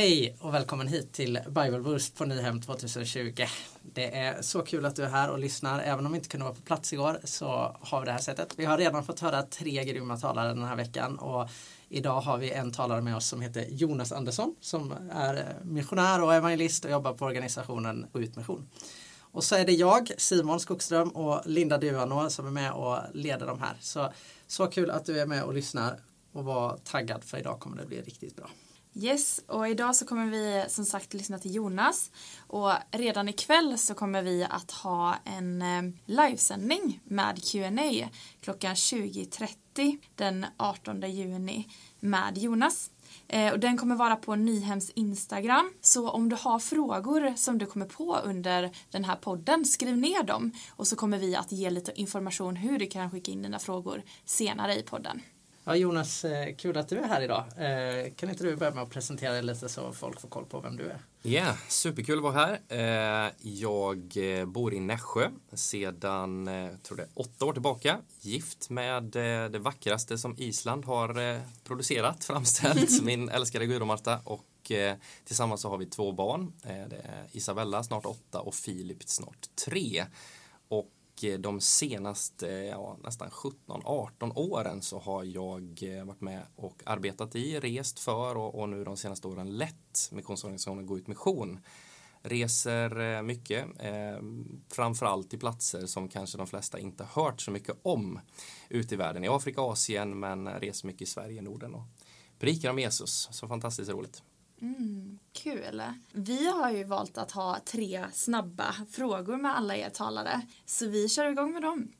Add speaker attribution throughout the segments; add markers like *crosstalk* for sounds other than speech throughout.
Speaker 1: Hej och välkommen hit till Bible Boost på Nyhem 2020. Det är så kul att du är här och lyssnar. Även om vi inte kunde vara på plats igår så har vi det här sättet. Vi har redan fått höra tre grymma talare den här veckan och idag har vi en talare med oss som heter Jonas Andersson som är missionär och evangelist och jobbar på organisationen Utmission. Och så är det jag, Simon Skogström och Linda Duvanå som är med och leder de här. Så, så kul att du är med och lyssnar och var taggad för idag kommer det bli riktigt bra.
Speaker 2: Yes, och idag så kommer vi som sagt lyssna till Jonas. Och redan ikväll så kommer vi att ha en eh, livesändning med Q&A klockan 20.30 den 18 juni med Jonas. Eh, och den kommer vara på Nyhems Instagram. Så om du har frågor som du kommer på under den här podden, skriv ner dem. Och så kommer vi att ge lite information hur du kan skicka in dina frågor senare i podden.
Speaker 1: Ja, Jonas, eh, kul att du är här idag. Eh, kan inte du börja med att presentera dig lite så folk får koll på vem du är?
Speaker 3: Ja, yeah, superkul att vara här. Eh, jag bor i Nässjö sedan tror det, åtta år tillbaka. Gift med det vackraste som Island har producerat, *laughs* framställt, *laughs* min älskade Guro-Marta. Och tillsammans så har vi två barn. Är Isabella, snart åtta, och Filip, snart tre. Eh, de senaste eh, ja, nästan 17-18 åren så har jag eh, varit med och arbetat i, rest för och, och nu de senaste åren lett missionsorganisationen Gå ut mission. Reser mycket, eh, framförallt till platser som kanske de flesta inte hört så mycket om ute i världen, i Afrika Asien men reser mycket i Sverige, Norden och predikar om Jesus. Så fantastiskt roligt.
Speaker 2: Mm, kul. Vi har ju valt att ha tre snabba frågor med alla er talare. Så vi kör igång med dem.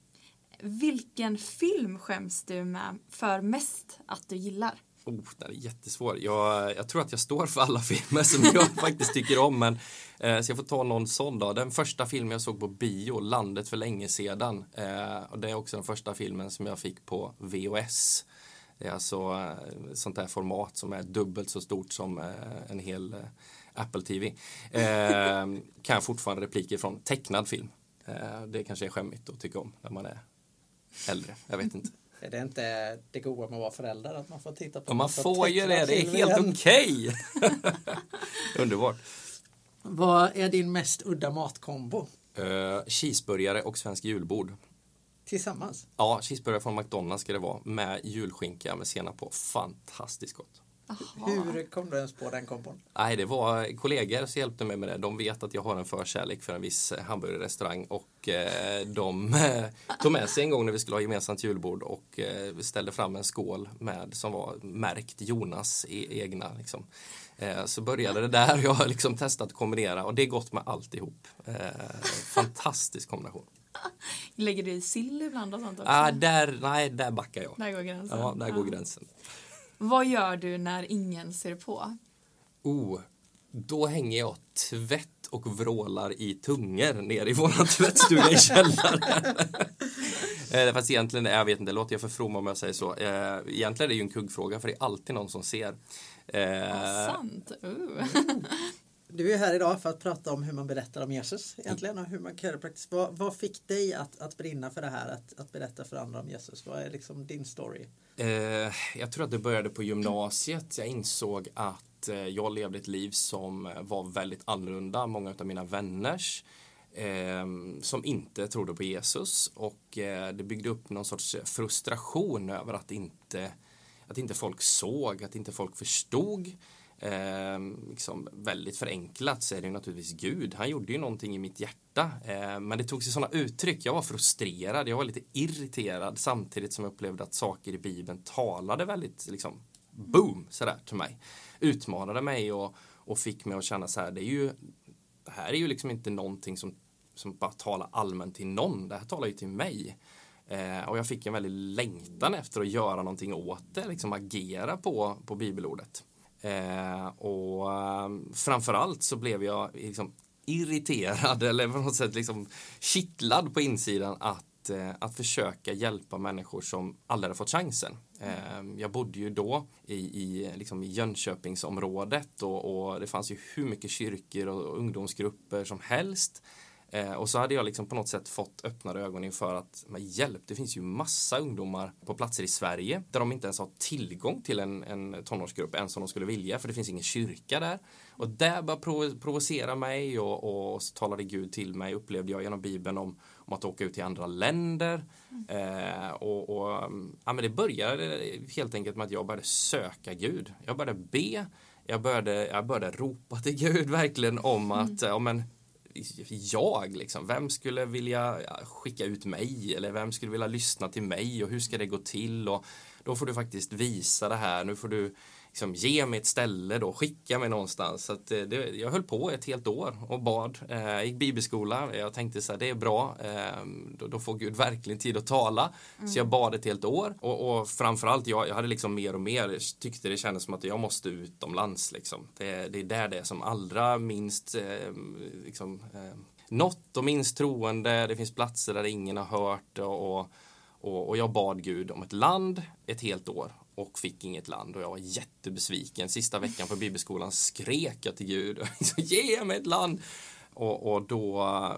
Speaker 2: Vilken film skäms du med för mest att du gillar?
Speaker 3: Oh, den är jättesvår. Jag, jag tror att jag står för alla *laughs* filmer som jag *laughs* faktiskt tycker om. Men, eh, så jag får ta någon sån då. Den första filmen jag såg på bio, Landet för länge sedan. Eh, och det är också den första filmen som jag fick på VHS. Det är alltså eh, sånt där format som är dubbelt så stort som eh, en hel eh, Apple TV. Eh, *laughs* kan jag fortfarande repliker från tecknad film. Det kanske är skämmigt att tycka om när man är äldre. Jag vet inte. *laughs*
Speaker 1: Är det inte det goda med att vara förälder? Att man får titta på
Speaker 3: ja, Man får ju det. Det är helt okej. Okay. *laughs* Underbart.
Speaker 1: Vad är din mest udda matkombo?
Speaker 3: Uh, cheeseburgare och svensk julbord.
Speaker 1: Tillsammans?
Speaker 3: Ja, cheeseburgare från McDonalds ska det vara med julskinka med senap på. Fantastiskt gott.
Speaker 1: Aha. Hur kom du ens på den kombon?
Speaker 3: Nej, det var kollegor som hjälpte mig med det. De vet att jag har en förkärlek för en viss hamburgerrestaurang och eh, de eh, tog med sig en gång när vi skulle ha gemensamt julbord och eh, ställde fram en skål med som var märkt Jonas e egna. Liksom. Eh, så började det där. Jag har liksom testat att kombinera och det är gott med alltihop. Eh, fantastisk kombination. *laughs*
Speaker 2: Lägger du i sill ibland och sånt också?
Speaker 3: Ah, där, nej, där backar jag.
Speaker 2: Där går gränsen.
Speaker 3: Ja, där går gränsen.
Speaker 2: Vad gör du när ingen ser på?
Speaker 3: Oh, då hänger jag tvätt och vrålar i tungor ner i våran *laughs* tvättstuga i källaren. *laughs* eh, fast egentligen, jag vet inte, låter jag för from om jag säger så. Eh, egentligen är det ju en kuggfråga för det är alltid någon som ser.
Speaker 2: Eh, ah, sant. Uh.
Speaker 1: Du är här idag för att prata om hur man berättar om Jesus egentligen och hur man kan göra det praktiskt. Vad, vad fick dig att, att brinna för det här, att, att berätta för andra om Jesus? Vad är liksom din story?
Speaker 3: Eh, jag tror att det började på gymnasiet. Jag insåg att eh, jag levde ett liv som var väldigt annorlunda många av mina vänners. Eh, som inte trodde på Jesus och eh, det byggde upp någon sorts frustration över att inte, att inte folk såg, att inte folk förstod. Eh, liksom väldigt förenklat så är det naturligtvis Gud. Han gjorde ju någonting i mitt hjärta. Eh, men det tog sig sådana uttryck. Jag var frustrerad, jag var lite irriterad samtidigt som jag upplevde att saker i Bibeln talade väldigt liksom boom sådär till mig. Utmanade mig och, och fick mig att känna så här, det är ju det här är ju liksom inte någonting som, som bara talar allmänt till någon. Det här talar ju till mig. Eh, och jag fick en väldig längtan efter att göra någonting åt det, liksom agera på, på bibelordet. Eh, och eh, framförallt så blev jag liksom irriterad *laughs* eller på något sätt liksom kittlad på insidan att, eh, att försöka hjälpa människor som aldrig har fått chansen. Eh, jag bodde ju då i, i, liksom i Jönköpingsområdet och, och det fanns ju hur mycket kyrkor och ungdomsgrupper som helst. Eh, och så hade jag liksom på något sätt fått öppnade ögon inför att, men hjälp, det finns ju massa ungdomar på platser i Sverige där de inte ens har tillgång till en, en tonårsgrupp ens om de skulle vilja, för det finns ingen kyrka där. Och det började provo provocera mig och, och, och talade Gud till mig, upplevde jag genom Bibeln om, om att åka ut till andra länder. Eh, och, och ja, men det började helt enkelt med att jag började söka Gud. Jag började be, jag började, jag började ropa till Gud *laughs* verkligen om att, mm. ja, men, jag liksom, vem skulle vilja skicka ut mig? Eller vem skulle vilja lyssna till mig? Och hur ska det gå till? Och då får du faktiskt visa det här, nu får du liksom, ge mig ett ställe då, skicka mig någonstans. Så att, eh, det, jag höll på ett helt år och bad. Eh, gick bibelskola. Jag tänkte så här, det är bra. Eh, då, då, får Gud verkligen tid att tala. Mm. Så jag bad ett helt år. Och, och framförallt, jag, jag hade liksom mer och mer tyckte det kändes som att jag måste utomlands. Liksom. Det, det är där det är som allra minst eh, liksom, eh, något och minst troende. Det finns platser där ingen har hört. och, och, och jag bad Gud om ett land ett helt år och fick inget land och jag var jättebesviken. Sista veckan på bibelskolan skrek jag till Gud, *laughs* ge mig ett land! Och, och, då eh,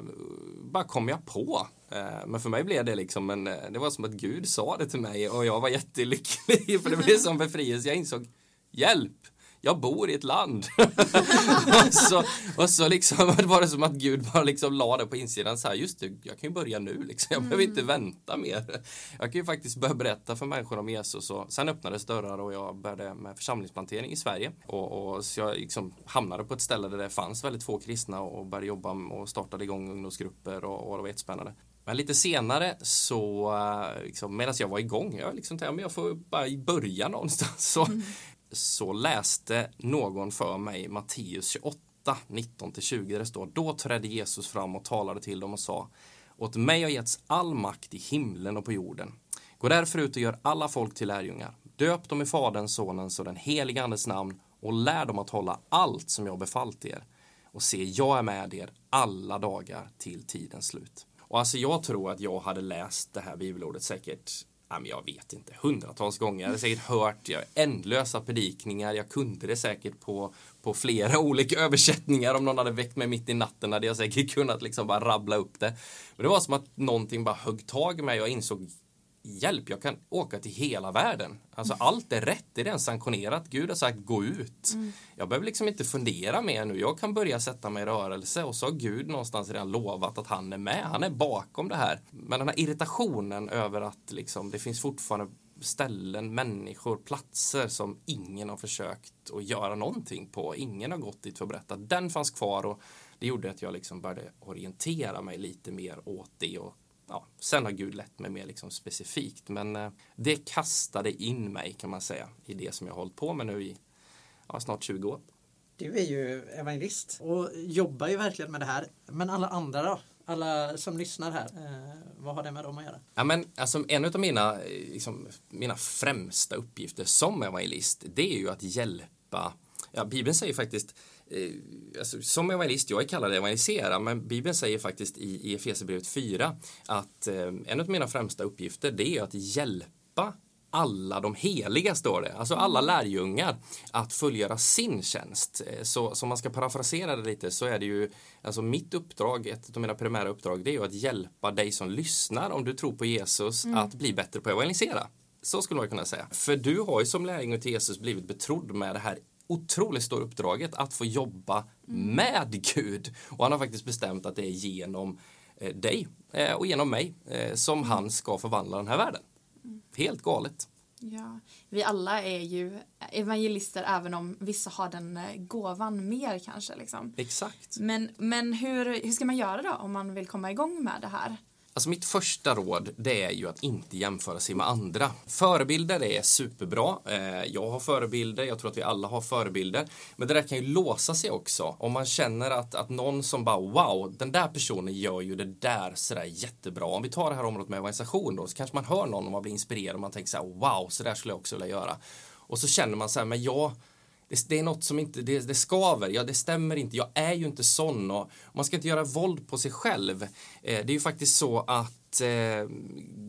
Speaker 3: bara kom jag på. Eh, men för mig blev det liksom en, eh, det var som att Gud sa det till mig och jag var jättelycklig *laughs* för det blev som befrielse. Jag insåg, hjälp! Jag bor i ett land. *laughs* och, så, och så liksom *laughs* var det som att Gud bara liksom la det på insidan så här, just det, jag kan ju börja nu liksom. Jag behöver inte mm. vänta mer. Jag kan ju faktiskt börja berätta för människor om Jesus och sen öppnades dörrar och jag började med församlingsplantering i Sverige. Och, och så jag liksom hamnade på ett ställe där det fanns väldigt få kristna och började jobba och startade igång ungdomsgrupper och, och det var jättespännande. Men lite senare så, liksom, medan jag var igång, jag liksom tänkte, jag får bara börja någonstans. Så mm så läste någon för mig Matteus 28, 19-20 där det står Då trädde Jesus fram och talade till dem och sa Åt mig har getts all makt i himlen och på jorden. Gå därför ut och gör alla folk till lärjungar. Döp dem i Faderns, Sonens och den helige Andes namn och lär dem att hålla allt som jag befallt er. Och se, jag är med er alla dagar till tidens slut. Och alltså jag tror att jag hade läst det här bibelordet säkert jag vet inte, hundratals gånger. Jag hade säkert hört jag, ändlösa predikningar. Jag kunde det säkert på, på flera *laughs* olika översättningar. Om någon hade väckt mig mitt i natten hade jag säkert kunnat liksom bara rabbla upp det. Men det var som att någonting bara högg tag i mig och jag insåg hjälp, jag kan åka till hela världen. Alltså mm. allt är rätt, det är redan sanktionerat. Gud har sagt gå ut. Mm. Jag behöver liksom inte fundera mer nu. Jag kan börja sätta mig i rörelse och så har Gud någonstans redan lovat att han är med. Han är bakom det här. Men den här irritationen över att liksom, det finns fortfarande ställen, människor, platser som ingen har försökt att göra någonting på. Ingen har gått dit för att berätta. Den fanns kvar och det gjorde att jag liksom började orientera mig lite mer åt det och ja, sen har Gud lett mig mer liksom specifikt. Men eh, det kastade in mig kan man säga i det som jag har hållit på med nu i ja, snart 20 år.
Speaker 1: Du är ju evangelist och jobbar ju verkligen med det här. Men alla andra då? Alla som lyssnar här, eh, vad har det med dem att göra?
Speaker 3: Ja, men, alltså, en av mina, liksom, mina främsta uppgifter som evangelist det är ju att hjälpa Ja, Bibeln säger faktiskt Eh, alltså, som evangelist, jag är kallad evangelisera, men Bibeln säger faktiskt i, i Efesierbrevet 4 att eh, en av mina främsta uppgifter det är att hjälpa alla de heliga, står det. Alltså alla mm. lärjungar att fullgöra sin tjänst. Eh, så om man ska parafrasera det lite så är det ju, alltså mitt uppdrag, ett av mina primära uppdrag, det är ju att hjälpa dig som lyssnar, om du tror på Jesus, mm. att bli bättre på att evangelisera. Så skulle man kunna säga. För du har ju som lärjunge till Jesus blivit betrodd med det här otroligt stora uppdraget att få jobba mm. med Gud. Och han har faktiskt bestämt att det är genom eh, dig eh, och genom mig eh, som mm. han ska förvandla den här världen. Mm. Helt galet.
Speaker 2: Ja, vi alla är ju evangelister även om vissa har den eh, gåvan mer kanske. Liksom.
Speaker 3: Exakt.
Speaker 2: Men, men hur, hur ska man göra då om man vill komma igång med det här?
Speaker 3: Alltså mitt första råd det är ju att inte jämföra sig med andra. Förebilder är superbra. Eh, jag har förebilder, jag tror att vi alla har förebilder. Men det där kan ju låsa sig också. Om man känner att, att någon som bara wow, den där personen gör ju det där sådär jättebra. Om vi tar det här området med organisation då så kanske man hör någon och man blir inspirerad och man tänker så här wow, så där skulle jag också vilja göra. Och så känner man så här, men jag det, det, är något som inte, det, det skaver, ja det stämmer inte, jag är ju inte sån och man ska inte göra våld på sig själv. Eh, det är ju faktiskt så att eh,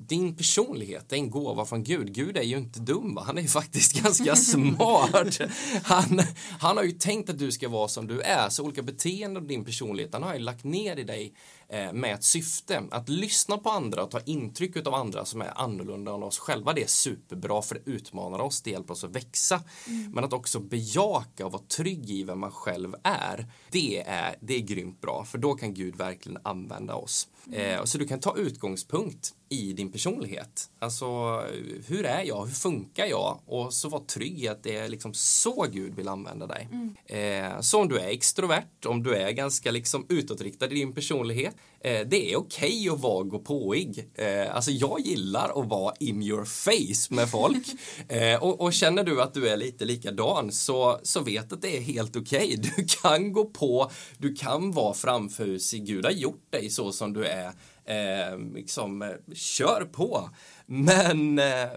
Speaker 3: din personlighet är en gåva från Gud. Gud är ju inte dum, va? han är ju faktiskt *laughs* ganska *laughs* smart. Han, han har ju tänkt att du ska vara som du är, så olika beteenden av din personlighet, han har ju lagt ner i dig med ett syfte. Att lyssna på andra och ta intryck av andra som är annorlunda än oss själva, det är superbra för det utmanar oss, det hjälper oss att växa. Mm. Men att också bejaka och vara trygg i vem man själv är, det är, det är grymt bra, för då kan Gud verkligen använda oss. Mm. Eh, så du kan ta utgångspunkt i din personlighet. Alltså, hur är jag? Hur funkar jag? Och så var trygg i att det är liksom så Gud vill använda dig. Mm. Eh, så om du är extrovert, om du är ganska liksom utåtriktad i din personlighet, eh, det är okej okay att vara gåpåig. Eh, alltså jag gillar att vara in your face med folk. *laughs* eh, och, och, känner du att du är lite likadan så, så vet att det är helt okej. Okay. Du kan gå på, du kan vara framfusig. Gud har gjort dig så som du är eh, liksom, eh, kör på. Men eh,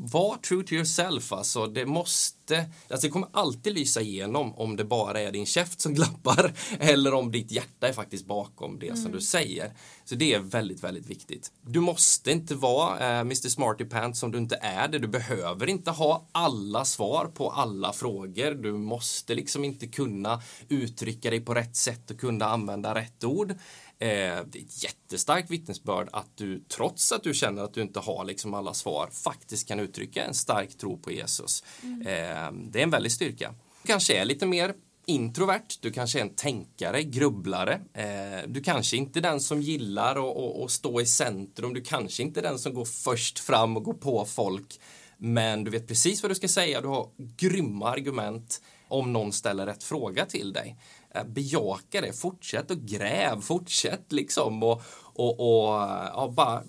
Speaker 3: var true to yourself. Alltså, det måste, alltså det kommer alltid lysa igenom om det bara är din käft som *laughs* glappar eller om ditt hjärta är faktiskt bakom det mm. som du säger. Så det är väldigt, väldigt viktigt. Du måste inte vara eh, Mr Smarty Pants som du inte är det. Du behöver inte ha alla svar på alla frågor. Du måste liksom inte kunna uttrycka dig på rätt sätt och kunna använda rätt ord. Eh, det är ett jättestarkt vittnesbörd att du trots att du känner att du inte har liksom alla svar faktiskt kan uttrycka en stark tro på Jesus. Mm. Eh, det är en väldig styrka. Du kanske är lite mer introvert, du kanske är en tänkare, grubblare. Eh, du kanske inte är den som gillar att stå i centrum, du kanske inte är den som går först fram och går på folk. Men du vet precis vad du ska säga, du har grymma argument om någon ställer rätt fråga till dig. Eh, bejaka det, fortsätt och gräv, fortsätt liksom och, och, och ja, bara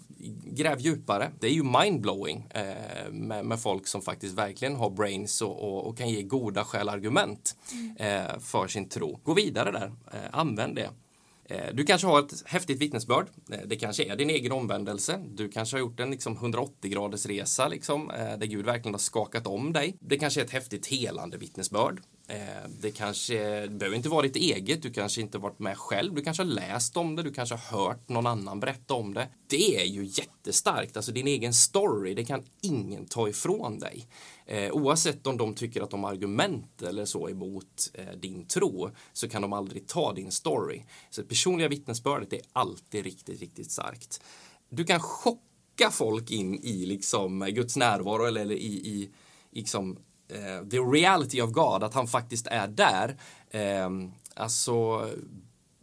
Speaker 3: gräv djupare. Det är ju mindblowing eh, med, med folk som faktiskt verkligen har brains och, och, och kan ge goda skäl argument eh, för sin tro. Gå vidare där, eh, använd det. Eh, du kanske har ett häftigt vittnesbörd. Eh, det kanske är din egen omvändelse. Du kanske har gjort en liksom 180 graders resa liksom, där Gud verkligen har skakat om dig. Det kanske är ett häftigt helande vittnesbörd. Eh, det kanske det behöver inte vara ditt eget, du kanske inte varit med själv, du kanske har läst om det, du kanske har hört någon annan berätta om det. Det är ju jättestarkt, alltså din egen story, det kan ingen ta ifrån dig. Eh, oavsett om de tycker att de har argument eller så emot eh, din tro så kan de aldrig ta din story. Så personliga vittnesbördet är alltid riktigt, riktigt starkt. Du kan chocka folk in i liksom Guds närvaro eller, eller i, i liksom Eh, the reality of God, att han faktiskt är där. Eh, alltså,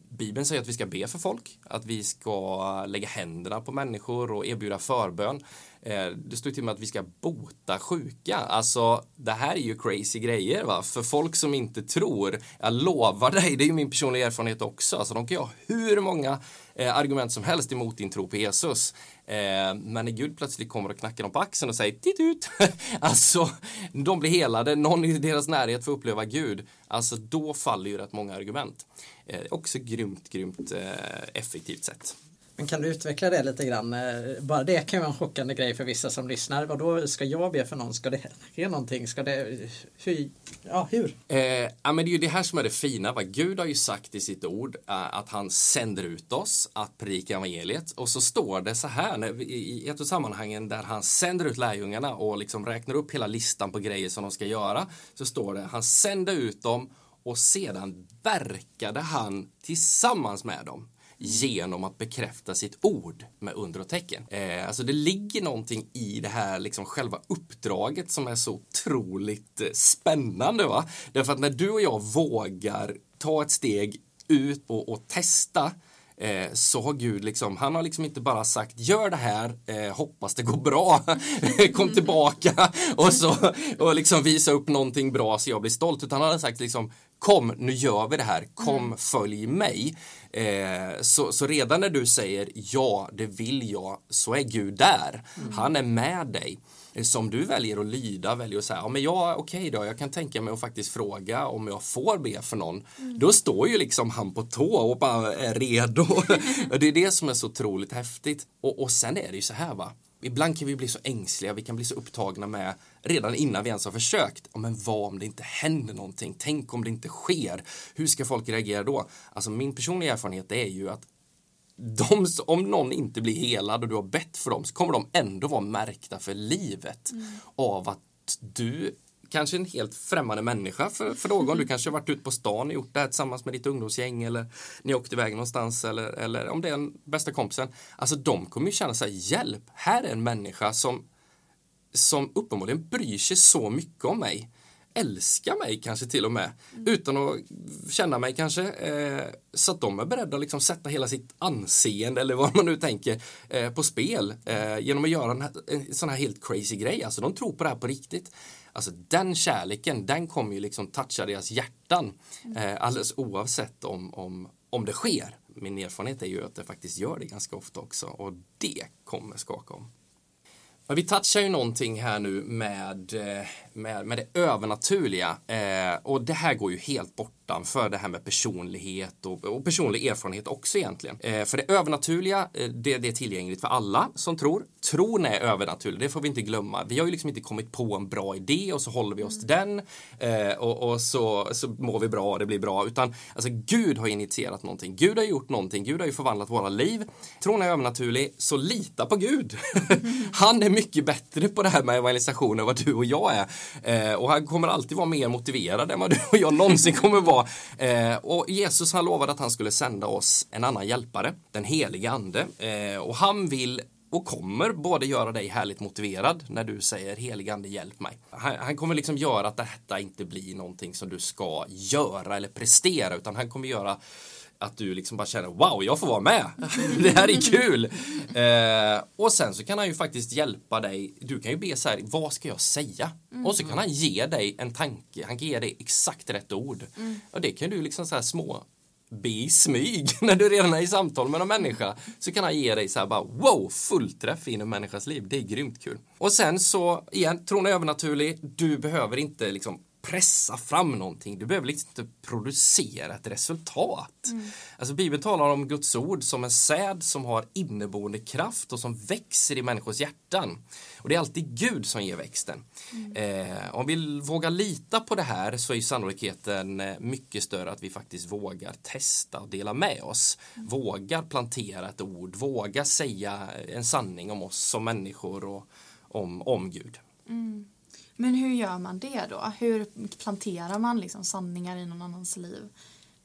Speaker 3: Bibeln säger att vi ska be för folk, att vi ska lägga händerna på människor och erbjuda förbön. Eh, det står till och med att vi ska bota sjuka. Alltså, det här är ju crazy grejer va. För folk som inte tror, jag lovar dig, det är ju min personliga erfarenhet också. Alltså, de kan ju ha hur många eh, argument som helst emot din tro på Jesus. Eh, men när Gud plötsligt kommer och knackar dem på axeln och säger titt ut. *laughs* alltså, de blir helade, någon i deras närhet får uppleva Gud. Alltså, då faller ju rätt många argument. Eh, också grymt, grymt eh, effektivt sätt.
Speaker 1: Men kan du utveckla det lite grann? Eh, bara det kan vara en chockande grej för vissa som lyssnar. Vad då ska jag be för någon? Ska det ske någonting? Ska det, hur? Ja, hur?
Speaker 3: Eh, ja, men det är ju det här som är det fina. Va? Gud har ju sagt i sitt ord eh, att han sänder ut oss att predika evangeliet. Och så står det så här när, i ett av sammanhangen där han sänder ut lärjungarna och liksom räknar upp hela listan på grejer som de ska göra. Så står det han sände ut dem och sedan verkade han tillsammans med dem genom att bekräfta sitt ord med under och tecken. Eh, alltså det ligger någonting i det här liksom själva uppdraget som är så otroligt eh, spännande. Va? Därför att när du och jag vågar ta ett steg ut och, och testa eh, så har Gud liksom, han har liksom inte bara sagt gör det här, eh, hoppas det går bra, *laughs* kom tillbaka och så och liksom visa upp någonting bra så jag blir stolt, utan han har sagt liksom kom, nu gör vi det här, kom, mm. följ mig. Eh, så, så redan när du säger ja, det vill jag, så är Gud där. Mm. Han är med dig. Eh, som du väljer att lyda, väljer att säga, ja men jag, okej okay då, jag kan tänka mig att faktiskt fråga om jag får be för någon. Mm. Då står ju liksom han på tå och bara är redo. *laughs* det är det som är så otroligt häftigt. Och, och sen är det ju så här va, ibland kan vi bli så ängsliga, vi kan bli så upptagna med redan innan vi ens har försökt. Ja, men vad om det inte händer någonting? Tänk om det inte sker? Hur ska folk reagera då? Alltså min personliga erfarenhet är ju att de, om någon inte blir helad och du har bett för dem så kommer de ändå vara märkta för livet mm. av att du kanske en helt främmande människa för, för någon. Du kanske har varit ute på stan och gjort det här tillsammans med ditt ungdomsgäng eller ni åkte iväg någonstans eller, eller om det är en bästa kompisen. Alltså de kommer ju känna sig hjälp, här är en människa som, som uppenbarligen bryr sig så mycket om mig älskar mig kanske till och med mm. utan att känna mig kanske. Eh, så att de är beredda att liksom sätta hela sitt anseende eller vad man nu tänker eh, på spel eh, genom att göra en, en sån här helt crazy grej. Alltså de tror på det här på riktigt. Alltså den kärleken, den kommer ju liksom toucha deras hjärtan mm. eh, alldeles oavsett om, om, om det sker. Min erfarenhet är ju att det faktiskt gör det ganska ofta också och det kommer skaka om. Men vi touchar ju någonting här nu med, eh, med, med det övernaturliga eh, och det här går ju helt bort bortanför det här med personlighet och, och personlig erfarenhet också egentligen. Eh, för det övernaturliga, eh, det, det, är tillgängligt för alla som tror. Tron är övernaturlig, det får vi inte glömma. Vi har ju liksom inte kommit på en bra idé och så håller vi oss till den eh, och, och, så, så mår vi bra och det blir bra. Utan alltså Gud har initierat någonting. Gud har gjort någonting. Gud har ju förvandlat våra liv. Tron är övernaturlig, så lita på Gud. *laughs* han är mycket bättre på det här med evangelisation än vad du och jag är. Eh, och han kommer alltid vara mer motiverad än vad du och jag någonsin kommer vara Eh, och Jesus han lovade att han skulle sända oss en annan hjälpare, den helige ande. Eh, och han vill och kommer både göra dig härligt motiverad när du säger helig ande hjälp mig. Han, han, kommer liksom göra att detta inte blir någonting som du ska göra eller prestera utan han kommer göra att du liksom bara känner wow, jag får vara med. *laughs* det här är kul. Eh, och sen så kan han ju faktiskt hjälpa dig. Du kan ju be så här, vad ska jag säga? Mm. Och så kan han ge dig en tanke. Han kan ge dig exakt rätt ord. Mm. Och det kan du liksom så här små be i smyg *laughs* när du redan är i samtal med en människa så kan han ge dig så här bara wow, fullträff in i en människas liv. Det är grymt kul. Och sen så igen, tron är övernaturlig. Du behöver inte liksom pressa fram någonting. Du behöver liksom inte producera ett resultat. Mm. Alltså Bibeln talar om Guds ord som en säd som har inneboende kraft och som växer i människors hjärtan. Och det är alltid Gud som ger växten. Mm. Eh, om vi vågar lita på det här så är sannolikheten eh, mycket större att vi faktiskt vågar testa och dela med oss. Mm. Vågar plantera ett ord, vågar säga en sanning om oss som människor och om, om Gud.
Speaker 2: Mm. Men hur gör man det då? Hur planterar man liksom sanningar i någon annans liv?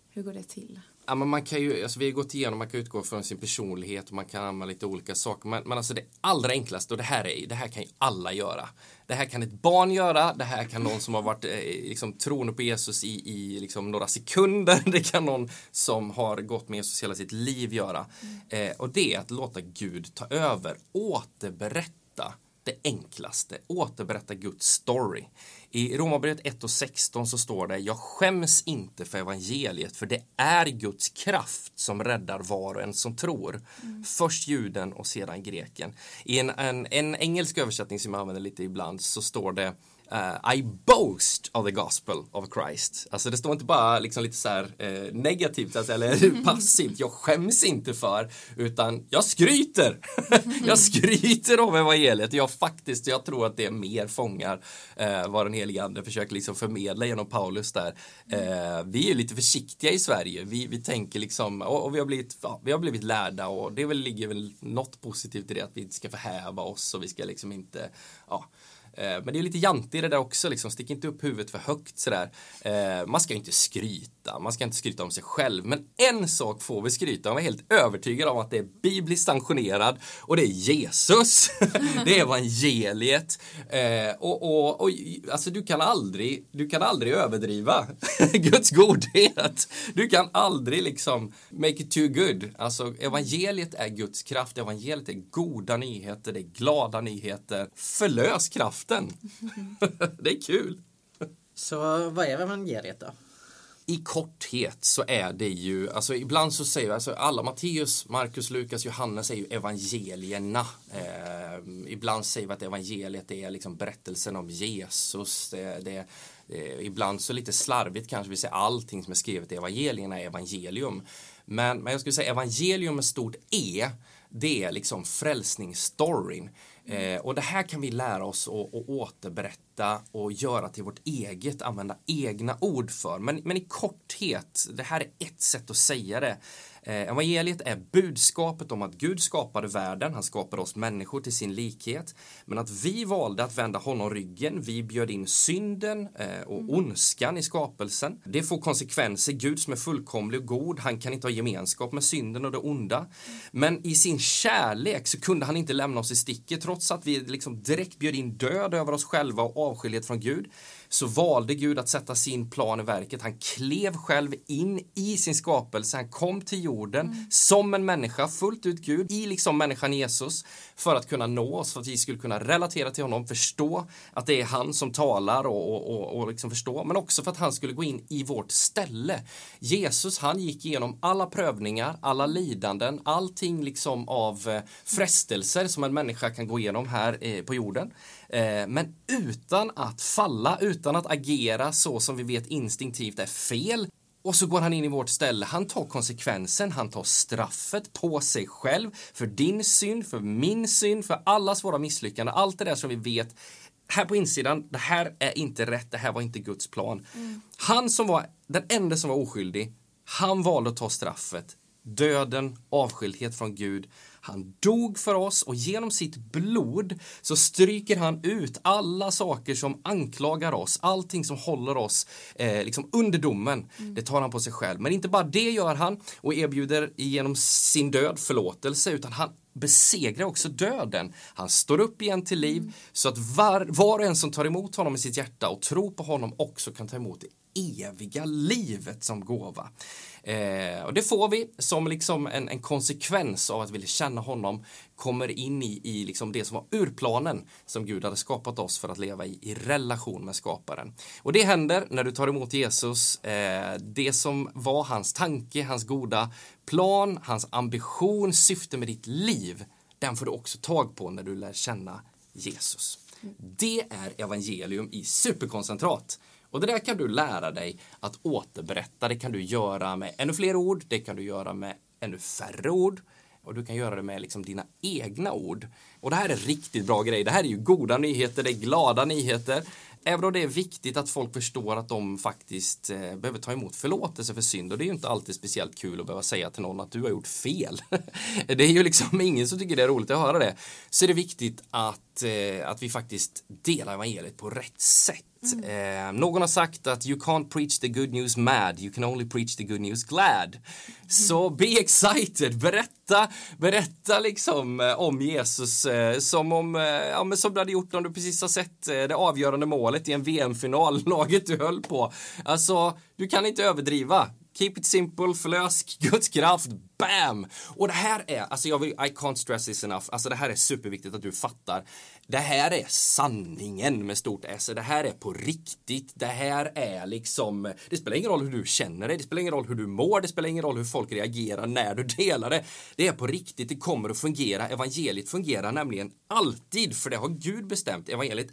Speaker 2: Hur går det till?
Speaker 3: Ja, men man kan ju, alltså vi har gått igenom, man kan utgå från sin personlighet och man kan använda lite olika saker. Men, men alltså det allra enklaste, och det här, är, det här kan ju alla göra. Det här kan ett barn göra, det här kan någon som har varit eh, liksom, troende på Jesus i, i liksom, några sekunder. *laughs* Det kan någon som har gått med Jesus hela sitt liv göra. Mm. Eh, och det är att låta Gud ta över, återberätta det enklaste, återberätta Guds story. I Romarbrevet 1 och 16 så står det Jag skäms inte för evangeliet för det är Guds kraft som räddar var och en som tror. Mm. Först juden och sedan greken. I en, en, en engelsk översättning som jag använder lite ibland så står det Uh, I boast of the gospel of Christ. Alltså det står inte bara liksom lite så här, uh, negativt alltså, eller *laughs* passivt, jag skäms inte för, utan jag skryter. *laughs* jag skryter om evangeliet. Jag faktiskt, jag tror att det mer fångar uh, vad den helige ande försöker liksom förmedla genom Paulus där. vi är lite försiktiga i Sverige. Vi, vi tänker liksom, och, och vi, har blivit, ja, vi har blivit lärda och det väl, ligger väl något positivt i det att vi inte ska förhäva oss och vi ska liksom inte, ja, Eh, Eh, men det är lite jante i det där också, liksom. stick inte upp huvudet för högt sådär. Eh, man ska inte skryta, man ska inte skryta om sig själv. Men en sak får vi skryta om, jag är helt övertygad om att det är bibliskt sanktionerad och det är Jesus. *laughs* det är evangeliet. Eh, och, och, och alltså du kan aldrig, du kan aldrig överdriva *laughs* Guds godhet. Du kan aldrig liksom make it too good. Alltså evangeliet är Guds kraft, evangeliet är goda nyheter, det är glada nyheter. Förlös kraft kraften. *laughs* det är kul.
Speaker 1: Så vad är evangeliet då?
Speaker 3: I korthet så är det ju, alltså ibland så säger vi, alltså alla Matteus, Markus, Lukas, Johannes är ju evangelierna. Eh, ibland säger vi att evangeliet är liksom berättelsen om Jesus. Det, det, det, ibland så lite slarvigt kanske vi säger allting som är skrivet i evangelierna är evangelium. Men, men jag skulle säga evangelium med stort E, det är liksom frälsningsstoryn. Eh, och det här kan vi lära oss att, återberätta och göra till vårt eget, använda egna ord för. Men, men i korthet, det här är ett sätt att säga det. Eh, evangeliet är budskapet om att Gud skapade världen, han skapade oss människor till sin likhet. Men att vi valde att vända honom ryggen, vi bjöd in synden eh, och ondskan i skapelsen. Det får konsekvenser. Gud som är fullkomlig och god, han kan inte ha gemenskap med synden och det onda. Men i sin kärlek så kunde han inte lämna oss i sticket trots att vi liksom direkt bjöd in död över oss själva och avskildhet från Gud så valde Gud att sätta sin plan i verket. Han klev själv in i sin skapelse. Han kom till jorden mm. som en människa, fullt ut Gud, i liksom människan Jesus för att kunna nå oss, för att vi skulle kunna relatera till honom, förstå att det är han som talar och, och, och, och liksom förstå, men också för att han skulle gå in i vårt ställe. Jesus, han gick igenom alla prövningar, alla lidanden, allting liksom av eh, frestelser som en människa kan gå igenom här eh, på jorden. Eh, men utan att falla, utan att agera så som vi vet instinktivt är fel. Och så går han in i vårt ställe. Han tar konsekvensen, han tar straffet på sig själv för din synd, för min synd, för allas våra misslyckanden. Allt det där som vi vet här på insidan, det här är inte rätt, det här var inte Guds plan. Mm. Han som var den enda som var oskyldig, han valde att ta straffet. Döden, avskildhet från Gud. Han dog för oss och genom sitt blod så stryker han ut alla saker som anklagar oss, allting som håller oss eh, liksom under domen. Mm. Det tar han på sig själv. Men inte bara det gör han och erbjuder genom sin död förlåtelse utan han besegrar också döden. Han står upp igen till liv mm. så att var, var och en som tar emot honom i sitt hjärta och tror på honom också kan ta emot det eviga livet som gåva. Eh, och det får vi som liksom en, en, konsekvens av att vilja känna honom kommer in i, i liksom det som var urplanen som Gud hade skapat oss för att leva i, i relation med skaparen. Och det händer när du tar emot Jesus. Eh, det som var hans tanke, hans goda plan, hans ambition, syfte med ditt liv, den får du också tag på när du lär känna Jesus. Det är evangelium i superkoncentrat. Och det där kan du lära dig att återberätta. Det kan du göra med ännu fler ord, det kan du göra med ännu färre ord och du kan göra det med liksom dina egna ord. Och det här är riktigt bra grej. Det här är ju goda nyheter, det är glada nyheter. Även om det är viktigt att folk förstår att de faktiskt eh, behöver ta emot förlåtelse för synd och det är ju inte alltid speciellt kul att behöva säga till någon att du har gjort fel. *laughs* det är ju liksom ingen som tycker det är roligt att höra det. Så är det viktigt att, eh, att vi faktiskt delar evangeliet på rätt sätt. Mm. Eh, någon har sagt att you can't preach the good news mad, you can only preach the good news glad. Mm. Så be excited, berätta, berätta liksom eh, om Jesus eh, som om, eh, ja men som du hade gjort om du precis har sett eh, det avgörande målet i en VM-final, *laughs* laget du höll på. Alltså, du kan inte överdriva. Keep it simple, förlös *laughs* Guds kraft, bam! Och det här är, alltså jag vill, I can't stress this enough, alltså det här är superviktigt att du fattar. Det här är sanningen med stort S, det här är på riktigt, det här är liksom, det spelar ingen roll hur du känner dig, det spelar ingen roll hur du mår, det spelar ingen roll hur folk reagerar när du *laughs* delar det. Det är på riktigt, det kommer att fungera, evangeliet fungerar nämligen alltid, för det har Gud bestämt, evangeliet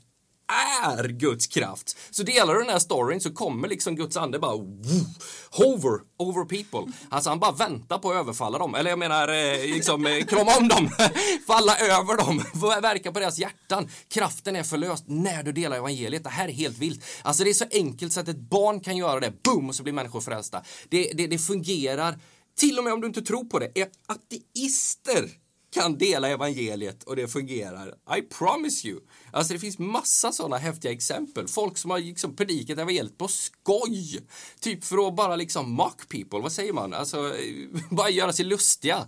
Speaker 3: är Guds kraft. Så delar du den här storyn så kommer liksom Guds ande bara hover over people. Alltså han bara väntar på att överfalla dem. Eller jag menar eh, liksom eh, krama om dem, *laughs* falla över dem, *laughs* verka på deras hjärtan. Kraften är förlöst när du delar evangeliet. Det här är helt vilt. Alltså det är så enkelt så att ett barn kan göra det, boom, och så blir människor frälsta. Det, det, det fungerar till och med om du inte tror på det, är ateister kan dela evangeliet och det fungerar. I promise you. Alltså det finns massa sådana häftiga exempel. Folk som har liksom predikat evangeliet på skoj. Typ för att bara liksom mock people, vad säger man? Alltså *laughs* bara göra sig lustiga.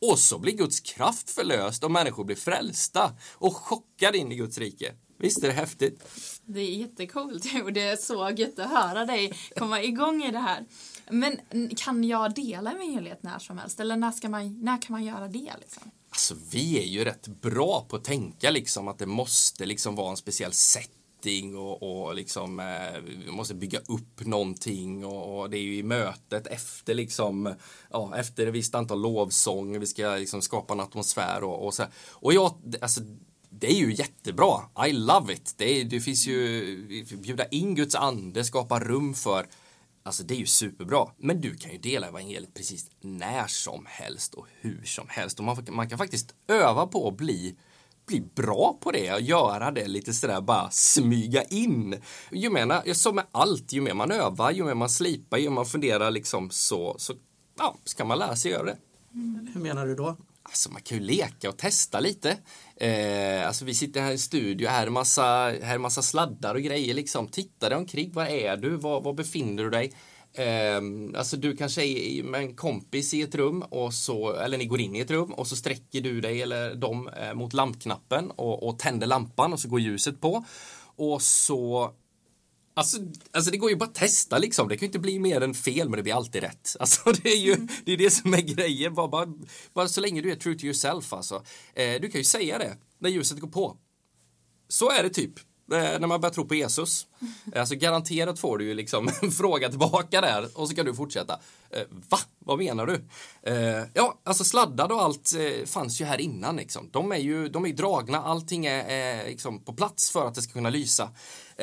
Speaker 3: Och så blir Guds kraft förlöst och människor blir frälsta och chockade in i Guds rike. Visst är det häftigt?
Speaker 2: Det är jättecoolt *laughs* och det är så gött att höra dig komma igång i det här. Men kan jag dela min helhet när som helst? Eller när, ska man, när kan man göra det? Liksom?
Speaker 3: Alltså vi är ju rätt bra på att tänka liksom att det måste liksom vara en speciell sätt och, och liksom eh, vi måste bygga upp någonting och, och, det är ju i mötet efter liksom ja, efter ett visst antal lovsång vi ska liksom skapa en atmosfär och, och så och jag alltså det är ju jättebra. I love it. Det, är, det finns ju bjuda in Guds ande, skapa rum för Alltså det är ju superbra. Men du kan ju dela evangeliet precis när som helst och hur som helst. Och man, man kan faktiskt öva på att bli bli bra på det och göra det lite sådär bara smyga in. Ju mer, som med allt, ju mer man övar, ju mer man slipar, ju mer man funderar liksom så, så ja, ska man lära sig göra det.
Speaker 1: Hur menar du då?
Speaker 3: Alltså man kan ju leka och testa lite. Eh, alltså vi sitter här i en studio, här är massa, här är massa sladdar och grejer liksom. Titta dig omkring, var är du? Var, var befinner du dig? Eh, alltså du kanske är med en kompis i ett rum och så, eller ni går in i ett rum och så sträcker du dig eller dem eh, mot lampknappen och, och tänder lampan och så går ljuset på. Och så Alltså, alltså det går ju bara att testa liksom. Det kan ju inte bli mer än fel men det blir alltid rätt. *laughs* Alltså det är ju mm. det, är det som är grejen. Bara, bara, bara så länge du är true to yourself alltså. Eh, du kan ju säga det när ljuset går på. Så är det typ. Eh, när man börjar tro på Jesus. *laughs* Alltså garanterat får du ju liksom *laughs* en fråga tillbaka där och så kan du fortsätta. Eh, va? Vad menar du? Eh, ja, alltså sladdar och allt eh, fanns ju här innan liksom. De är ju de är dragna, allting är, är liksom på plats för att det ska kunna lysa.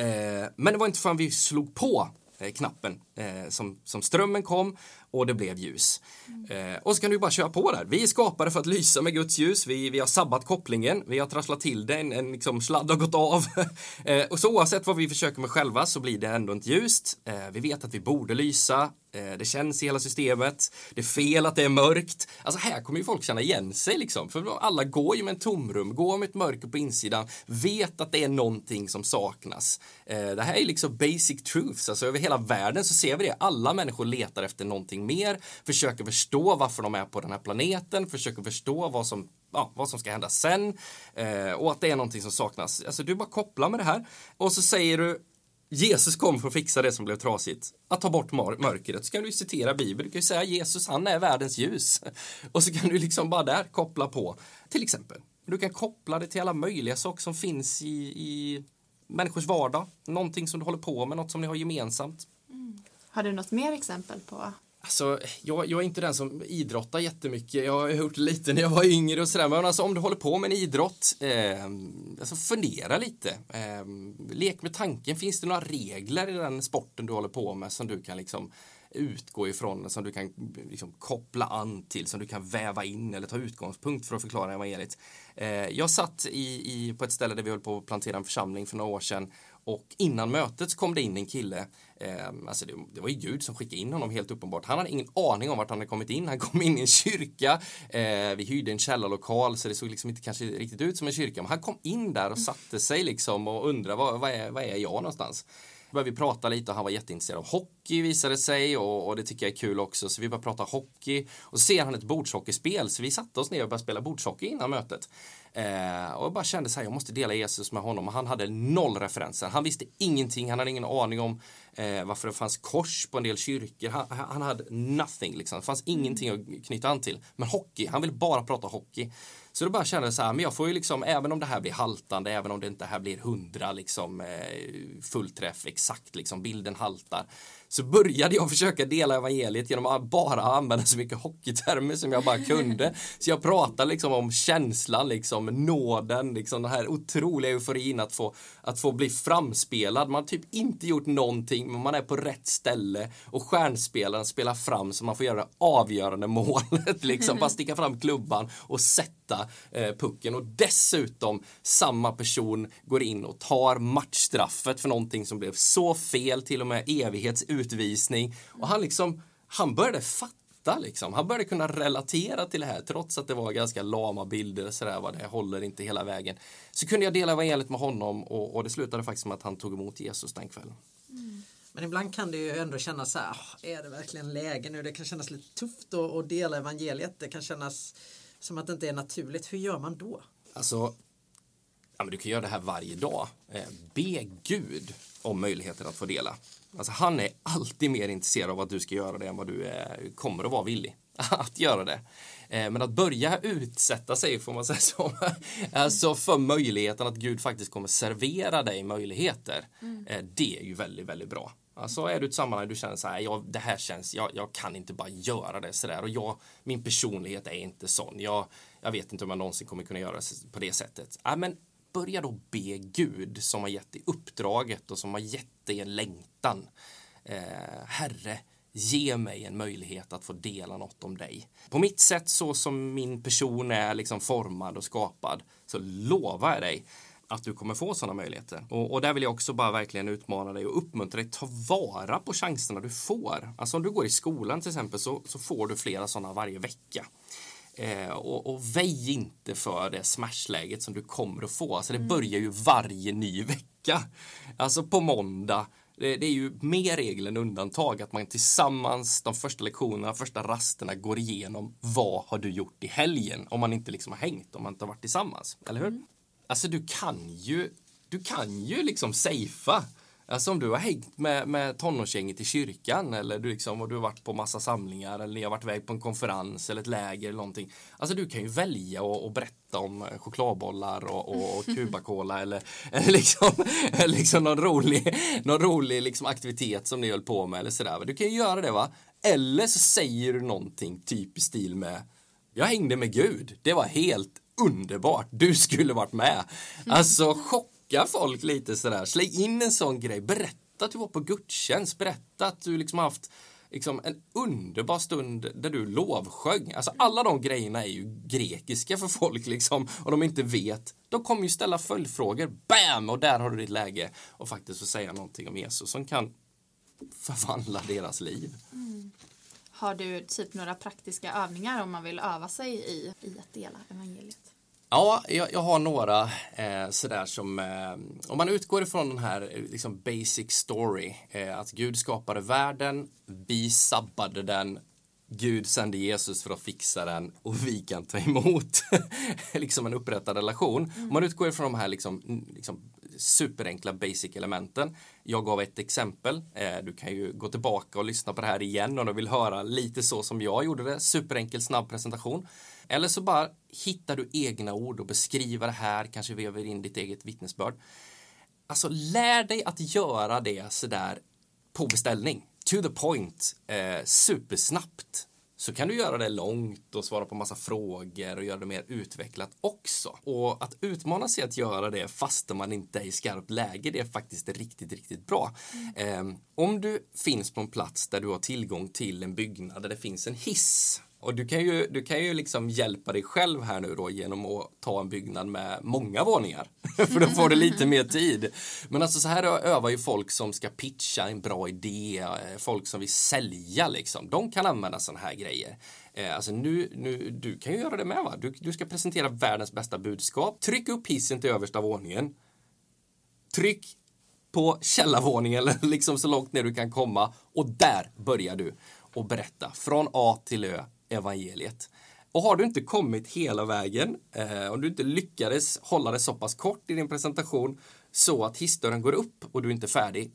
Speaker 3: Eh, men det var inte förrän vi slog på eh, knappen eh, som, som strömmen kom och det blev ljus. Mm. Eh, och så kan du bara köra på där. Vi är skapade för att lysa med Guds ljus. Vi, vi har sabbat kopplingen. Vi har trasslat till det. En, en liksom sladd har gått av. *laughs* eh, och så oavsett vad vi försöker med själva så blir det ändå inte ljust. Eh, vi vet att vi borde lysa. Eh, det känns i hela systemet. Det är fel att det är mörkt. Alltså här kommer ju folk känna igen sig liksom. För alla går ju med en tomrum, går med ett mörker på insidan, vet att det är någonting som saknas. Eh, det här är liksom basic truths. Alltså över hela världen så ser vi det. Alla människor letar efter någonting mer, försöker förstå varför de är på den här planeten, försöker förstå vad som ja, vad som ska hända sen eh, och att det är någonting som saknas. Alltså du bara kopplar med det här och så säger du Jesus kom för att fixa det som blev trasigt. Att ta bort mörkret. Så kan du citera Bibeln. Du kan ju säga Jesus, han är världens ljus. *laughs* Och så kan du liksom bara där koppla på. Till exempel. Du kan koppla det till alla möjliga saker som finns i, i människors vardag. Någonting som du håller på med, något som ni har gemensamt.
Speaker 2: Mm. Har du något mer exempel på
Speaker 3: Alltså, jag, jag, är inte den som idrottar jättemycket. Jag har gjort lite när jag var yngre och sådär. Men alltså, om du håller på med en idrott, eh, alltså fundera lite. Eh, lek med tanken. Finns det några regler i den sporten du håller på med som du kan liksom utgå ifrån, som du kan liksom koppla an till, som du kan väva in eller ta utgångspunkt för att förklara evangeliet. Eh, jag satt i, i, på ett ställe där vi höll på att plantera en församling för några år sedan och innan mötet så kom det in en kille, eh, alltså det, det, var ju Gud som skickade in honom helt uppenbart. Han hade ingen aning om vart han hade kommit in. Han kom in i en kyrka, eh, vi hyrde en källarlokal så det såg liksom inte kanske riktigt ut som en kyrka. Men han kom in där och satte sig liksom och undrade vad, vad, är, vad är jag någonstans? Började vi prata lite och han var jätteintresserad av hockey visade sig och, och, det tycker jag är kul också så vi började prata hockey och så ser han ett bordshockeyspel så vi satte oss ner och började spela bordshockey innan mötet. Eh, och jag bara kände så här, jag måste dela Jesus med honom och han hade noll referenser. Han visste ingenting, han hade ingen aning om eh, varför det fanns kors på en del kyrkor. Han, han hade nothing liksom, det fanns ingenting att knyta an till. Men hockey, han ville bara prata hockey. Så då bara kände jag så här, men jag får ju liksom, även om det här blir haltande, även om det inte här blir hundra liksom eh, fullträff exakt liksom, bilden haltar så började jag försöka dela evangeliet genom att bara använda så mycket hockeytermer som jag bara kunde. Så jag pratade liksom om känslan, liksom nåden, liksom den här otroliga euforin att få, att få bli framspelad. Man har typ inte gjort någonting, men man är på rätt ställe och stjärnspelaren spelar fram så man får göra det avgörande målet, liksom bara sticka fram klubban och sätta eh, pucken och dessutom samma person går in och tar matchstraffet för någonting som blev så fel, till och med evighets utvisning. Och han liksom, han började fatta liksom. Han började kunna relatera till det här trots att det var ganska lama bilder sådär vad det håller inte hela vägen. Så kunde jag dela evangeliet med honom och, och det slutade faktiskt med att han tog emot Jesus den kvällen.
Speaker 1: Mm. Men ibland kan det ju ändå kännas så här, ah, är det verkligen läge nu? Det kan kännas lite tufft att, att dela evangeliet. Det kan kännas som att det inte är naturligt. Hur gör man då?
Speaker 3: Alltså, ja, men du kan göra det här varje dag. Eh, be Gud om möjligheten att få dela. Alltså han är alltid mer intresserad av att du ska göra det än vad du är, kommer att vara villig *laughs* att göra det. Eh, men att börja utsätta sig, får man *laughs* säga så, alltså för möjligheten att Gud faktiskt kommer servera dig möjligheter. Mm. Eh, det är ju väldigt, väldigt bra. Alltså är du i ett sammanhang du känner så här, jag, det här känns, jag, jag kan inte bara göra det sådär och jag, min personlighet är inte sån. Jag, jag vet inte om jag någonsin kommer kunna göra det på det sättet. Ja, men börja då be Gud som har gett dig uppdraget och som har gett dig en längtan. Eh, herre, ge mig en möjlighet att få dela något om dig. På mitt sätt så som min person är liksom formad och skapad så lovar jag dig att du kommer få sådana möjligheter. Och, och, där vill jag också bara verkligen utmana dig och uppmuntra dig. Ta vara på chanserna du får. Alltså om du går i skolan till exempel så, så får du flera sådana varje vecka. Eh, och, och väj inte för det smashläget som du kommer att få. Alltså det mm. börjar ju varje ny vecka. Alltså på måndag det, det, är ju mer regel än undantag att man tillsammans de första lektionerna, första rasterna går igenom vad har du gjort i helgen om man inte liksom har hängt, om man inte har varit tillsammans. Eller hur? Mm. Alltså du kan ju, du kan ju liksom safea Alltså om du har hängt med, med tonårsgänget i kyrkan eller du, liksom, och du har varit på massa samlingar eller ni har varit iväg på en konferens eller ett läger eller någonting. Alltså du kan ju välja och, och berätta om chokladbollar och, och, och *laughs* Cuba-Cola eller, eller liksom, *laughs* liksom någon rolig, någon rolig liksom aktivitet som ni höll på med eller sådär. Du kan ju göra det va. Eller så säger du någonting typ i stil med Jag hängde med Gud. Det var helt underbart. Du skulle varit med. Alltså chocka folk lite sådär. Släng in en sån grej. Berätta att du var på gudstjänst. Berätta att du liksom haft liksom en underbar stund där du lovsjöng. Alltså alla de grejerna är ju grekiska för folk liksom och de inte vet. De kommer ju ställa följdfrågor. Bam! Och där har du ditt läge och faktiskt få säga någonting om Jesus som kan förvandla deras liv. Mm.
Speaker 2: Har du typ några praktiska övningar om man vill öva sig i, i att dela evangeliet?
Speaker 3: Ja, jag, jag har några eh, sådär som, eh, om man utgår ifrån den här eh, liksom basic story, eh, att Gud skapade världen, vi sabbade den, Gud sände Jesus för att fixa den och vi kan ta emot *laughs* liksom en upprättad relation. Mm. Om man utgår ifrån de här liksom, liksom superenkla basic elementen. Jag gav ett exempel. Eh, du kan ju gå tillbaka och lyssna på det här igen om du vill höra lite så som jag gjorde det. Superenkel snabb presentation. Eller så bara hittar du egna ord och beskriver det här, kanske väver in ditt eget vittnesbörd. Alltså lär dig att göra det sådär på beställning. To the point, eh, supersnabbt. Så kan du göra det långt och svara på massa frågor och göra det mer utvecklat också. Och att utmana sig att göra det fast man inte är i skarpt läge, det är faktiskt riktigt, riktigt bra. Mm. Eh, om du finns på en plats där du har tillgång till en byggnad där det finns en hiss och du kan ju, du kan ju liksom hjälpa dig själv här nu då genom att ta en byggnad med många våningar. *laughs* För då får du lite mer tid. Men alltså så här övar ju folk som ska pitcha en bra idé, eh, folk som vill sälja liksom. De kan använda sådana här grejer. Eh, alltså nu, nu, du kan ju göra det med va? Du, du ska presentera världens bästa budskap. Tryck upp hissen till översta våningen. Tryck på källarvåningen eller liksom så långt ner du kan komma och där börjar du och berätta från A till Ö evangeliet. Och har du inte kommit hela vägen, eh, om du inte lyckades hålla det så pass kort i din presentation så att hissdörren går upp och du är inte är färdig,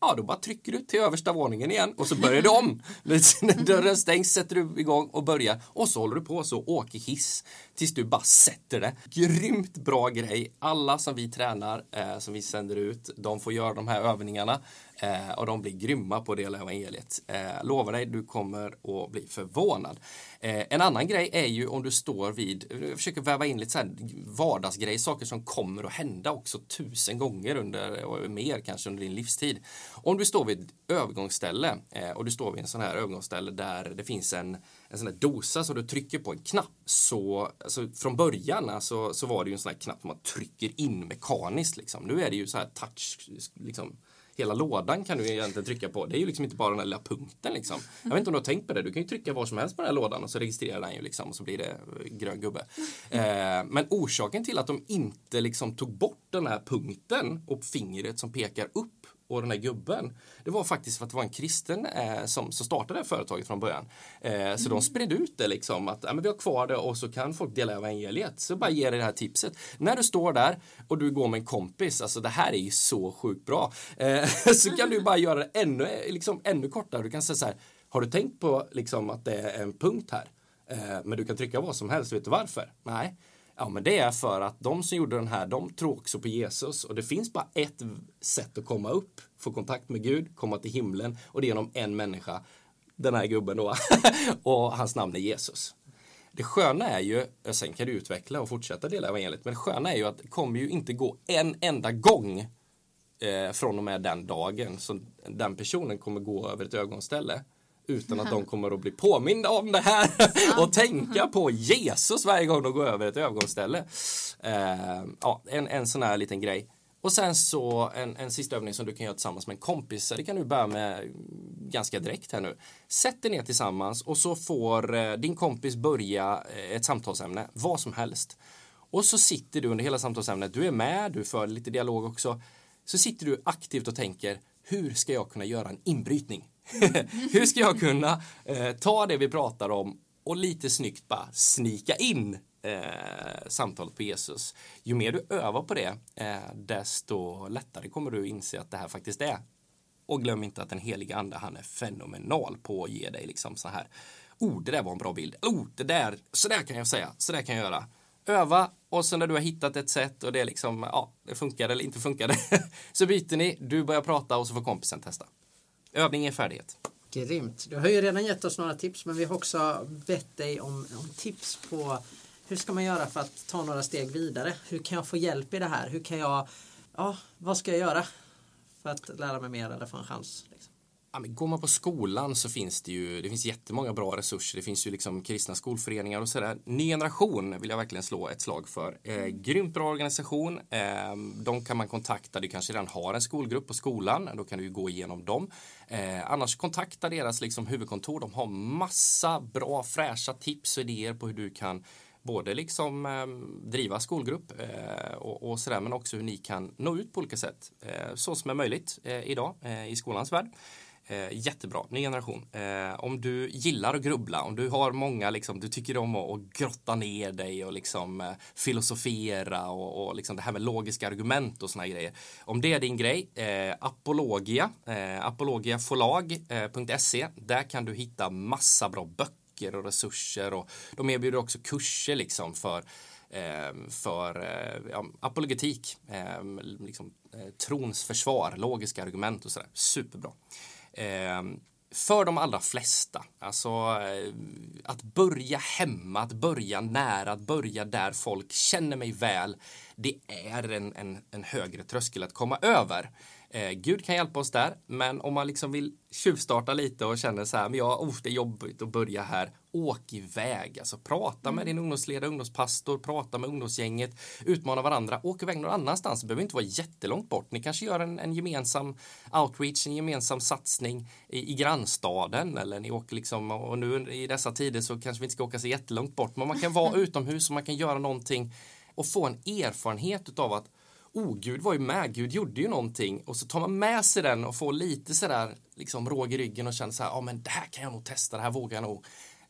Speaker 3: ja då bara trycker du till översta våningen igen och så börjar du om. *laughs* När dörren stängs sätter du igång och börjar och så håller du på så åker hiss tills du bara sätter det. Grymt bra grej. Alla som vi tränar, eh, som vi sänder ut, de får göra de här övningarna eh, och de blir grymma på att dela evangeliet. Eh, lovar dig, du kommer att bli förvånad. Eh, en annan grej är ju om du står vid, jag försöker väva in lite så här vardagsgrejer, saker som kommer att hända också tusen gånger under, och mer kanske under din livstid. Om du står vid ett övergångsställe eh, och du står vid en sån här övergångsställe där det finns en, en sån här dosa som du trycker på en knapp så alltså, från början alltså, så var det ju en sån här knapp som man trycker in mekaniskt liksom. Nu är det ju så här touch liksom hela lådan kan du egentligen trycka på. Det är ju liksom inte bara den där lilla punkten liksom. Jag vet inte om du har tänkt på det. Du kan ju trycka var som helst på den här lådan och så registrerar den ju liksom och så blir det eh, grön gubbe. Eh, men orsaken till att de inte liksom tog bort den här punkten och fingret som pekar upp och den här gubben, det var faktiskt för att det var en kristen eh, som, som startade företaget från början. Eh, så mm. de spred ut det liksom att ja, men vi har kvar det och så kan folk dela evangeliet. Så bara ge dig det här tipset. När du står där och du går med en kompis, alltså det här är ju så sjukt bra. Eh, *laughs* så kan du bara göra det ännu, liksom, ännu kortare. Du kan säga så här, har du tänkt på liksom, att det är en punkt här? Eh, men du kan trycka vad som helst, vet du varför? Nej. Ja, men det är för att de som gjorde den här, de tror också på Jesus. Och det finns bara ett sätt att komma upp, få kontakt med Gud, komma till himlen. Och det är genom en människa, den här gubben då, *laughs* och hans namn är Jesus. Det sköna är ju, sen kan du utveckla och fortsätta dela evangeliet, men det sköna är ju att det kommer ju inte gå en enda gång eh, från och med den dagen. Som den personen kommer gå över ett ögonställe utan att de kommer att bli påminda om det här *laughs* och tänka på Jesus varje gång de går över ett övergångsställe. Eh, ja, en, en sån här liten grej. Och sen så en, en sista övning som du kan göra tillsammans med en kompis. Det kan du börja med ganska direkt här nu. Sätt dig ner tillsammans och så får eh, din kompis börja eh, ett samtalsämne, vad som helst. Och så sitter du under hela samtalsämnet, du är med, du för lite dialog också. Så sitter du aktivt och tänker, hur ska jag kunna göra en inbrytning? Mm. *laughs* hur ska jag kunna eh, ta det vi pratar om och lite snyggt bara snika in eh, samtalet på Jesus. Ju mer du övar på det, eh, desto lättare kommer du inse att det här faktiskt är. Och glöm inte att den heliga ande, han är fenomenal på att ge dig liksom så här. Oh, det där var en bra bild. Oh, det där, så där kan jag säga, så där kan jag göra. Öva och sen när du har hittat ett sätt och det liksom, ja, det funkar eller inte funkar *laughs* så byter ni, du börjar prata och så får kompisen testa. Övning är färdighet.
Speaker 1: Grymt. Du har ju redan gett oss några tips men vi har också bett dig om, om tips på hur ska man göra för att ta några steg vidare? Hur kan jag få hjälp i det här? Hur kan jag, ja, vad ska jag göra för att lära mig mer eller få en chans? Liksom?
Speaker 3: Ja, men går man på skolan så finns det ju det finns jättemånga bra resurser. Det finns ju liksom kristna skolföreningar och sådär. Ny generation vill jag verkligen slå ett slag för. Eh, grymt bra organisation. Eh, de kan man kontakta. Du kanske redan har en skolgrupp på skolan. Då kan du gå igenom dem. Eh, annars kontakta deras liksom, huvudkontor. De har massa bra fräscha tips och idéer på hur du kan både liksom eh, driva skolgrupp eh, och, och sådär men också hur ni kan nå ut på olika sätt eh, så som är möjligt eh, idag eh, i skolans värld. Eh, jättebra, ny generation. Eh, om du gillar att grubbla, om du har många, liksom, du tycker om att, att grotta ner dig och liksom, eh, filosofera och, och liksom det här med logiska argument och såna grejer. Om det är din grej, eh, Apologia, apologiaforlag.se, där kan du hitta massa bra böcker och resurser och de erbjuder också kurser liksom för för ja, apologetik, liksom, trons försvar, logiska argument och sådär. Superbra. Ehm, för de allra flesta, alltså eh, att börja hemma, att börja nära, att börja där folk känner mig väl, det är en, en, en högre tröskel att komma över. Eh, Gud kan hjälpa oss där, men om man liksom vill tjuvstarta lite och känner så här, men ja, oh, det är jobbigt att börja här. Åk iväg, alltså prata med mm. din ungdomsledare, ungdomspastor, prata med ungdomsgänget, utmana varandra, åk iväg någon annanstans, det behöver inte vara jättelångt bort. Ni kanske gör en, en gemensam outreach, en gemensam satsning i, i grannstaden eller ni åker liksom, och nu i dessa tider så kanske vi inte ska åka så jättelångt bort, men man kan vara *laughs* utomhus och man kan göra någonting och få en erfarenhet av att oh, Gud var ju med, Gud gjorde ju någonting och så tar man med sig den och får lite sådär liksom råg i ryggen och känner så här, ja men det här kan jag nog testa, det här vågar jag nog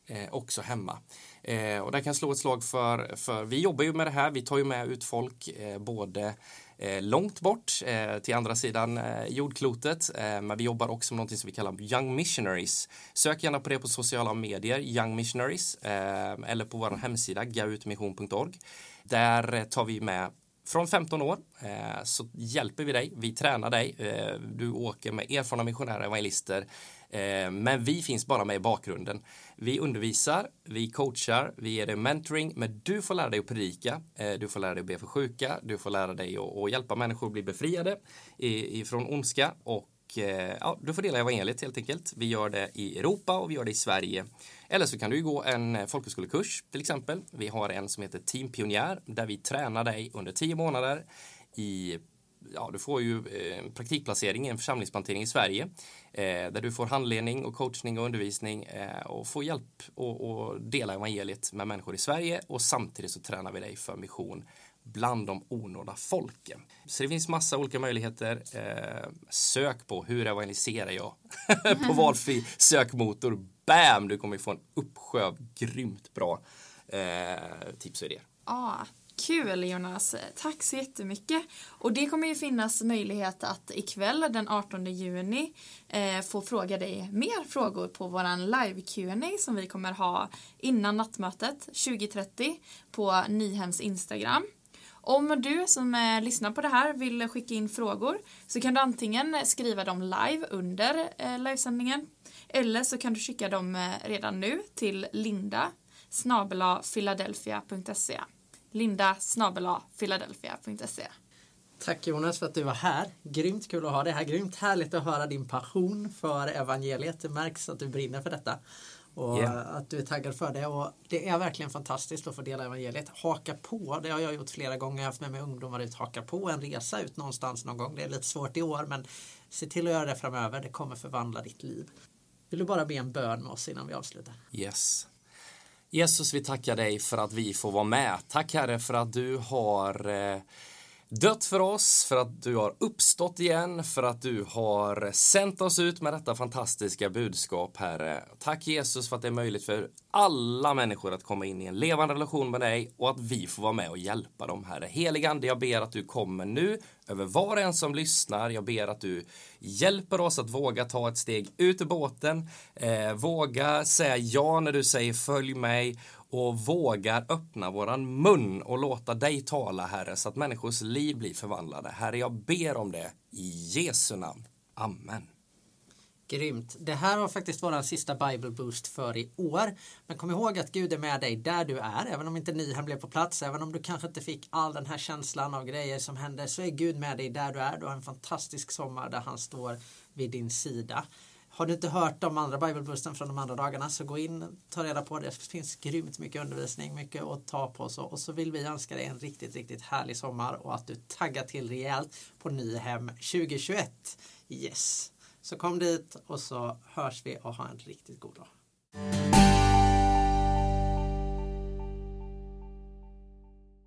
Speaker 3: eh, också hemma. Eh, och där kan jag slå ett slag för, för vi jobbar ju med det här, vi tar ju med ut folk eh, både eh, långt bort eh, till andra sidan eh, jordklotet. Eh, men vi jobbar också med något som vi kallar Young Missionaries. Sök gärna på det på sociala medier, Young Missionaries, eh, eller på vår hemsida gautmission.org. Där eh, tar vi med från 15 år eh, så hjälper vi dig, vi tränar dig, eh, du åker med erfarna missionärer och evangelister. Eh, men vi finns bara med i bakgrunden. Vi undervisar, vi coachar, vi ger dig mentoring, men du får lära dig att predika, eh, du får lära dig att be för sjuka, du får lära dig att, hjälpa människor att bli befriade ifrån ondska och Eh, ja, du får dela evangeliet helt enkelt. Vi gör det i Europa och vi gör det i Sverige. Eller så kan du gå en eh, folkhögskolekurs till exempel. Vi har en som heter Team Pionjär där vi tränar dig under tio månader i ja, du får ju en eh, praktikplacering i en församlingsplantering i Sverige eh, där du får handledning och coachning och undervisning eh, och får hjälp och, dela evangeliet med människor i Sverige och samtidigt så tränar vi dig för mission bland de onådda folken. Så det finns massa olika möjligheter. Eh, sök på hur evangeliserar jag *laughs* på valfri sökmotor bam, du kommer få en uppsjö av grymt bra eh, tips och idéer.
Speaker 2: Ah, Kul Jonas, tack så jättemycket. Och det kommer ju finnas möjlighet att ikväll den 18 juni eh, få fråga dig mer frågor på våran live Q&A som vi kommer ha innan nattmötet 2030 på Nyhems Instagram. Om du som eh, lyssnar på det här vill skicka in frågor så kan du antingen skriva dem live under eh, livesändningen eller så kan du skicka dem eh, redan nu till linda philadelphia.se linda philadelphia.se
Speaker 1: Tack Jonas för att du var här. Grymt kul att ha dig här. Grymt härligt att höra din passion för evangeliet. Det märks att du brinner för detta. Och
Speaker 3: Yeah.
Speaker 1: att du är taggad för det. Och det är verkligen fantastiskt att få dela evangeliet. Haka på, det har jag gjort flera gånger. Jag har haft med mig ungdomar ut. Haka på en resa ut någonstans någon gång. Det är lite svårt i år men se till att göra det framöver. Det kommer förvandla ditt liv. Vill du bara be en bön med oss innan vi avslutar?
Speaker 3: Yes. Jesus, vi tackar dig för att vi får vara med. Tack Herre för att du har eh, dött för oss, för att du har uppstått igen, för att du har sänt oss ut med detta fantastiska budskap, Herre. Tack Jesus för att det är möjligt för alla människor att komma in i en levande relation med dig och att vi får vara med och hjälpa dem, Herre. Heligande, jag ber att du kommer nu över var och en som lyssnar. Jag ber att du hjälper oss att våga ta ett steg ut ur båten, eh, våga säga ja när du säger följ mig och vågar öppna våran mun och låta dig tala, Herre, så att människors liv blir förvandlade. Herre, jag ber om det i Jesu namn. Amen.
Speaker 1: Grymt. Det här var faktiskt vår sista Bible Boost för i år. Men kom ihåg att Gud är med dig där du är. Även om inte Nyhem blev på plats, även om du kanske inte fick all den här känslan av grejer som hände, så är Gud med dig där du är. Du har en fantastisk sommar där han står vid din sida. Har du inte hört de andra bibelbussen från de andra dagarna så gå in och ta reda på det. Det finns grymt mycket undervisning, mycket att ta på. Så. Och så vill vi önska dig en riktigt, riktigt härlig sommar och att du taggar till rejält på Nyhem 2021. Yes! Så kom dit och så hörs vi och ha en riktigt god dag.